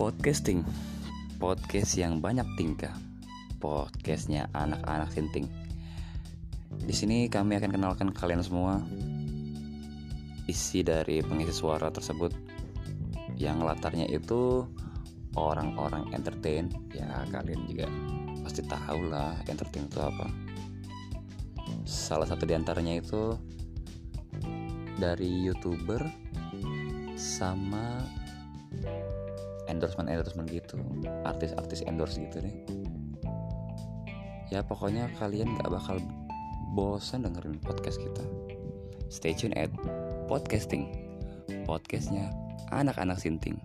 Podcasting. Podcast yang banyak tingkah. Podcastnya anak-anak sinting. Di sini kami akan kenalkan kalian semua. Isi dari pengisi suara tersebut. Yang latarnya itu Orang-orang entertain. Ya kalian juga pasti tahu lah entertain itu apa. Salah satu di antaranya itu Dari youtuber Sama endorsement endorsement gitu. Artis-artis endorse gitu deh. Ya pokoknya kalian gak bakal bosan dengerin podcast kita. Stay tune at podcasting. Podcastnya anak-anak sinting